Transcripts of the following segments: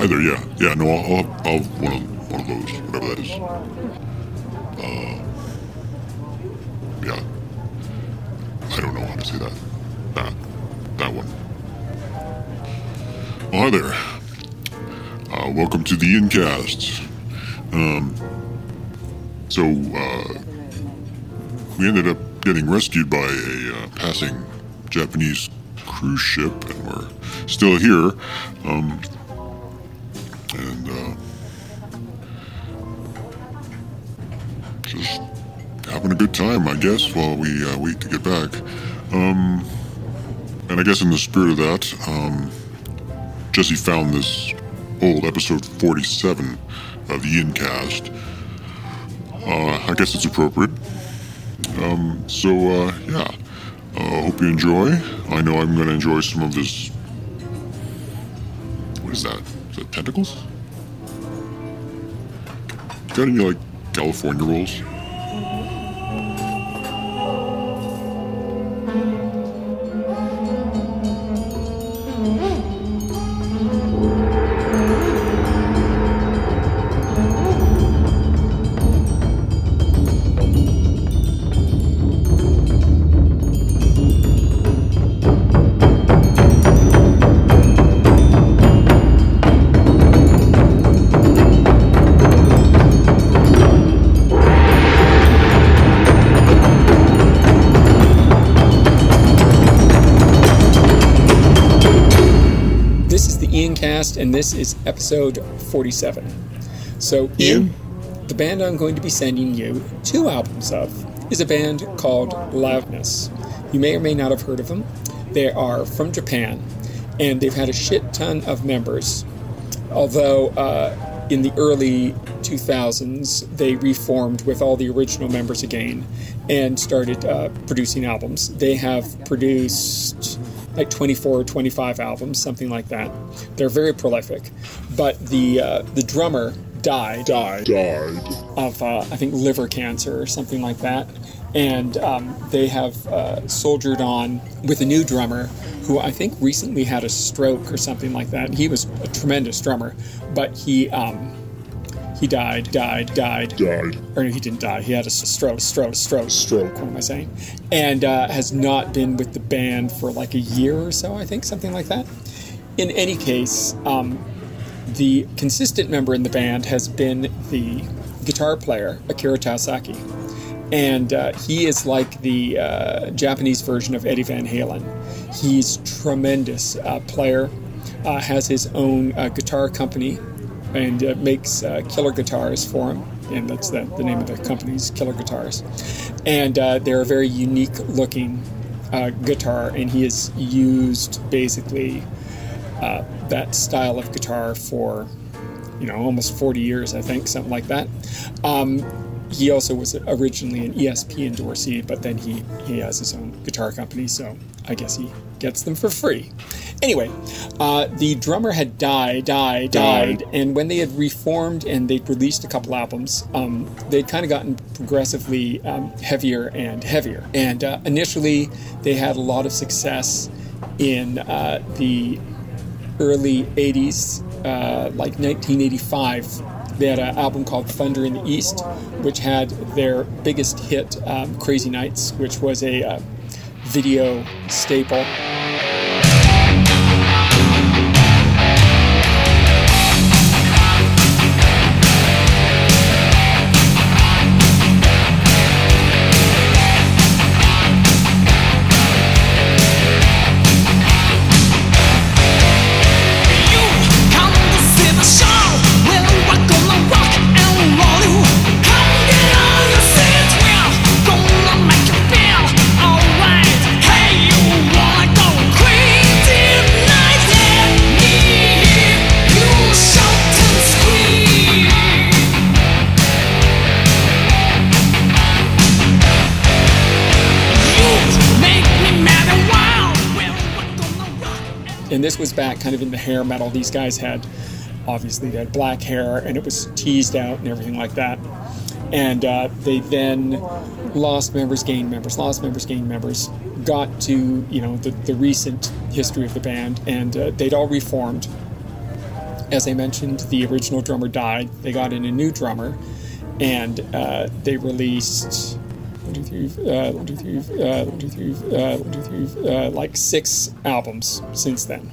either. Yeah, yeah. No, I'll, I'll, I'll have one of one of those, whatever that is. Uh, yeah. I don't know how to say that. That, that one. Oh, hi there. Uh, welcome to the Incast. Um, so, uh, we ended up getting rescued by a uh, passing Japanese cruise ship, and we're still here. Um, having a good time, I guess, while we uh, wait to get back. Um, and I guess in the spirit of that, um, Jesse found this old episode 47 of the Incast. Uh, I guess it's appropriate. Um, so, uh, yeah. Uh, hope you enjoy. I know I'm going to enjoy some of this. What is that? Is that tentacles? Got any, like, California rolls? Ian Cast, and this is episode 47. So, Ian, the band I'm going to be sending you two albums of is a band called Loudness. You may or may not have heard of them. They are from Japan, and they've had a shit ton of members. Although uh, in the early 2000s, they reformed with all the original members again and started uh, producing albums. They have produced like 24 or 25 albums, something like that. They're very prolific. But the uh, the drummer died Died. Died. of uh, I think liver cancer or something like that, and um, they have uh, soldiered on with a new drummer who I think recently had a stroke or something like that. He was a tremendous drummer, but he um, he died, died, died, Died. or no, he didn't die. He had a stroke, stroke, stroke, Stroke. What am I saying? And uh, has not been with the band for like a year or so, I think, something like that. In any case, um, the consistent member in the band has been the guitar player Akira Taosaki, and uh, he is like the uh, Japanese version of Eddie Van Halen. He's tremendous uh, player, uh, has his own uh, guitar company, and uh, makes uh, killer guitars for him. And that's the, the name of the company's Killer Guitars. And uh, they're a very unique looking uh, guitar, and he has used basically uh, that style of guitar for, you know, almost 40 years, I think, something like that. Um, he also was originally an ESP endorsee, but then he, he has his own guitar company, so I guess he gets them for free. Anyway, uh, the drummer had died, died, died, and when they had reformed and they'd released a couple albums, um, they'd kind of gotten progressively um, heavier and heavier. And uh, initially, they had a lot of success in uh, the early 80s, uh, like 1985. They had an album called Thunder in the East, which had their biggest hit, um, Crazy Nights, which was a uh, video staple. Kind of in the hair metal. These guys had obviously they had black hair and it was teased out and everything like that. And uh, they then lost members, gained members, lost members, gained members. Got to you know the, the recent history of the band, and uh, they'd all reformed. as I mentioned, the original drummer died. They got in a new drummer, and uh, they released uh, like six albums since then.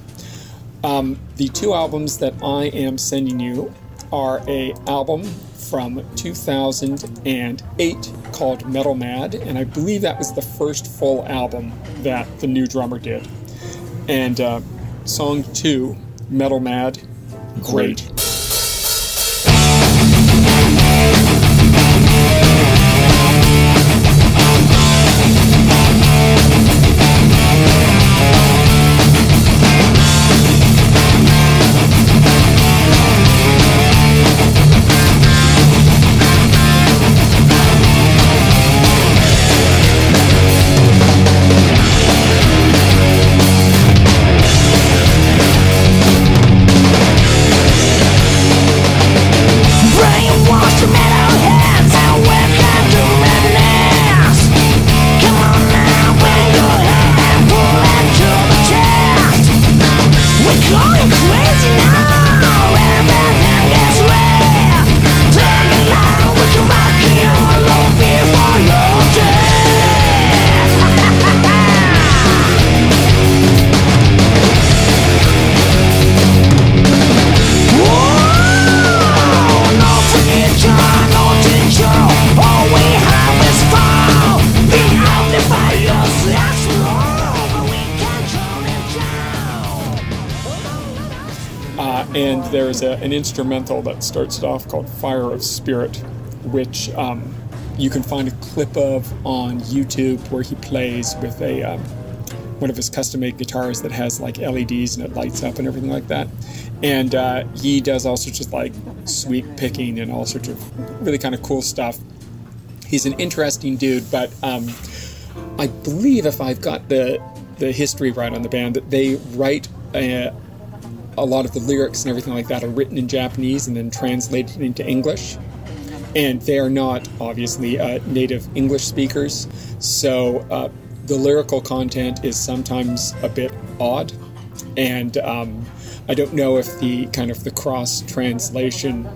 Um, the two albums that I am sending you are a album from 2008 called Metal Mad, and I believe that was the first full album that the new drummer did. And uh, song two, Metal Mad, great. Brainwash there's a, an instrumental that starts it off called Fire of Spirit, which um, you can find a clip of on YouTube where he plays with a um, one of his custom made guitars that has like LEDs and it lights up and everything like that. And uh, he does all sorts of like sweep picking and all sorts of really kind of cool stuff. He's an interesting dude, but um, I believe if I've got the the history right on the band, that they write a, a lot of the lyrics and everything like that are written in Japanese and then translated into English. And they are not obviously uh, native English speakers, so uh, the lyrical content is sometimes a bit odd. And um, I don't know if the kind of the cross translation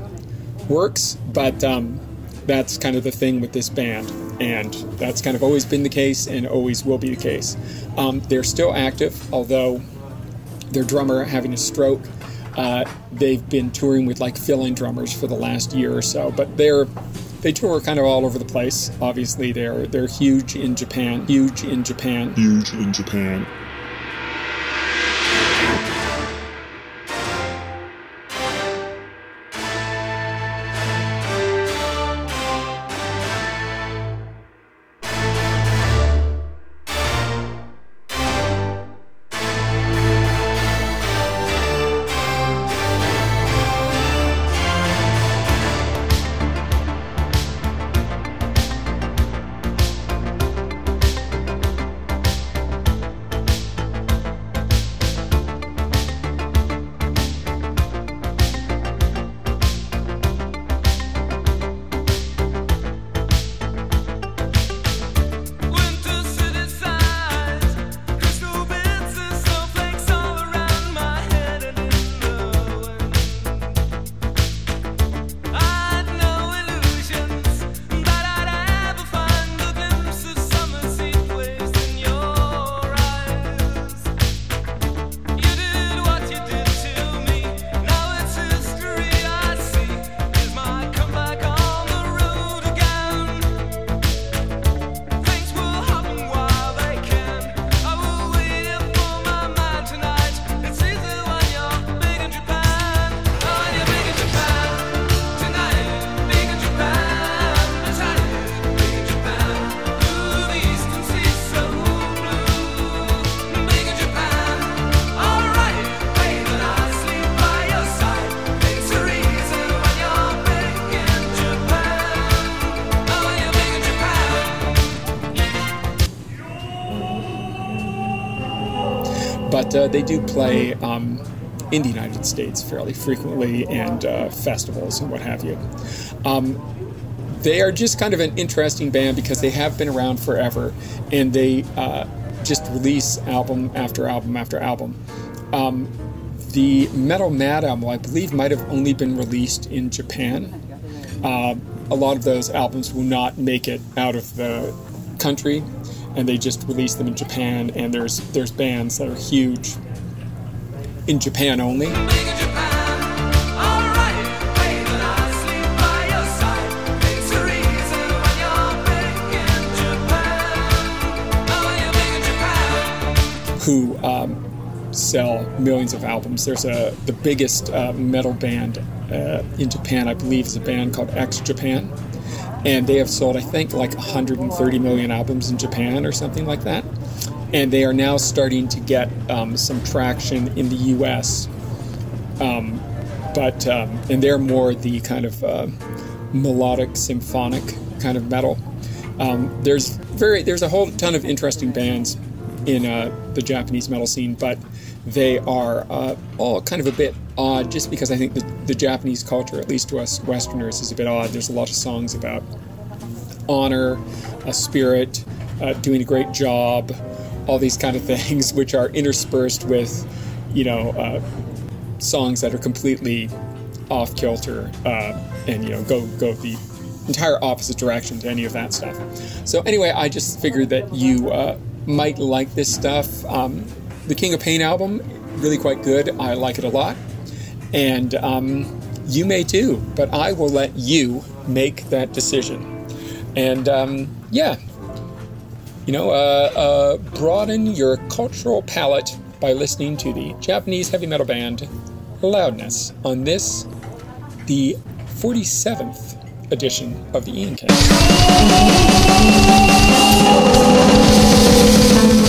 works, but um, that's kind of the thing with this band, and that's kind of always been the case and always will be the case. Um, they're still active, although their drummer having a stroke. Uh, they've been touring with like fill-in drummers for the last year or so, but they're they tour kind of all over the place. Obviously, they're they're huge in Japan, huge in Japan, Huge in Japan. They do play um, in the United States fairly frequently and uh, festivals and what have you. Um, they are just kind of an interesting band because they have been around forever and they uh, just release album after album after album. Um, the Metal Mad album, I believe, might have only been released in Japan. Uh, a lot of those albums will not make it out of the country, and they just release them in Japan. And there's there's bands that are huge in Japan only. Who um, sell millions of albums. There's a the biggest uh, metal band uh, in Japan, I believe, is a band called X Japan, and they have sold, I think, like 130 million albums in Japan or something like that. And they are now starting to get um, some traction in the U.S. Um, but um, and they're more the kind of uh, melodic, symphonic kind of metal. Um, there's very there's a whole ton of interesting bands in uh, the Japanese metal scene, but they are uh, all kind of a bit odd just because I think the, the Japanese culture, at least to us Westerners, is a bit odd. There's a lot of songs about honor, a spirit, uh, doing a great job, all these kind of things, which are interspersed with, you know, uh, songs that are completely off kilter uh, and you know go go the entire opposite direction to any of that stuff. So anyway, I just figured that you uh, might like this stuff. Um, the King of Pain album, really quite good. I like it a lot, and um, you may too. But I will let you make that decision. And um, yeah, you know, uh, uh, broaden your cultural palette by listening to the Japanese heavy metal band Loudness on this, the 47th edition of the Ian Cast. Thank you.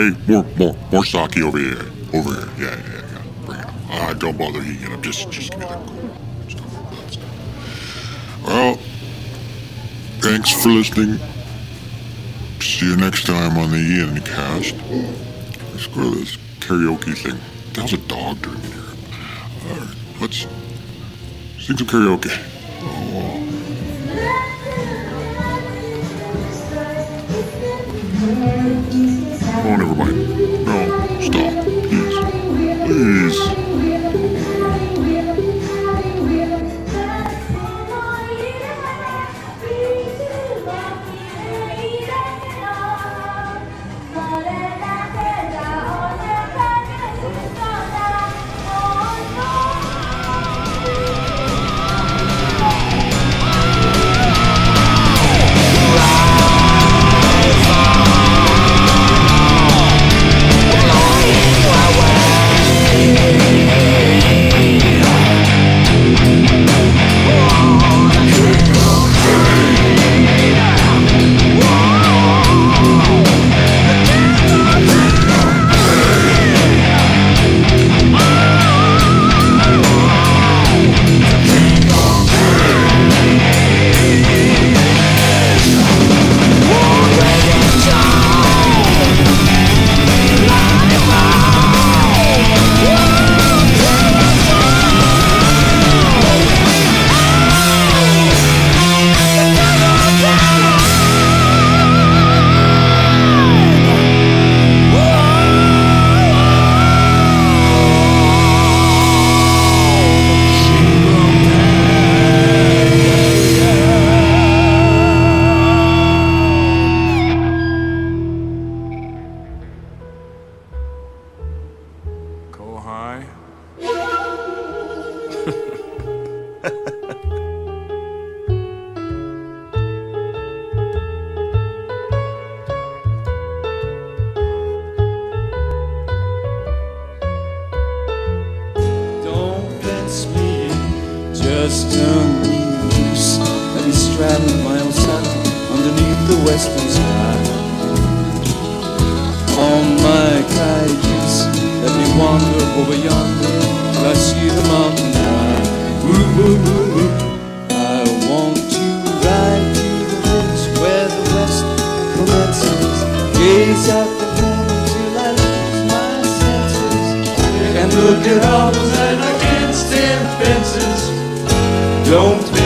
Hey, more, more, more sake over here. Over here. Yeah, yeah, yeah. Bring it. Ah, don't bother heating up. Just, just give me that cool stuff. That. Well, thanks for listening. See you next time on the Ian Cast. Screw this karaoke thing. There's a dog doing in here. All right, let's sing some karaoke. Oh, Oh, never mind. No, stop, please. Please. high. Gaze at the till I lose my senses. And look at harbors and against dim fences. Don't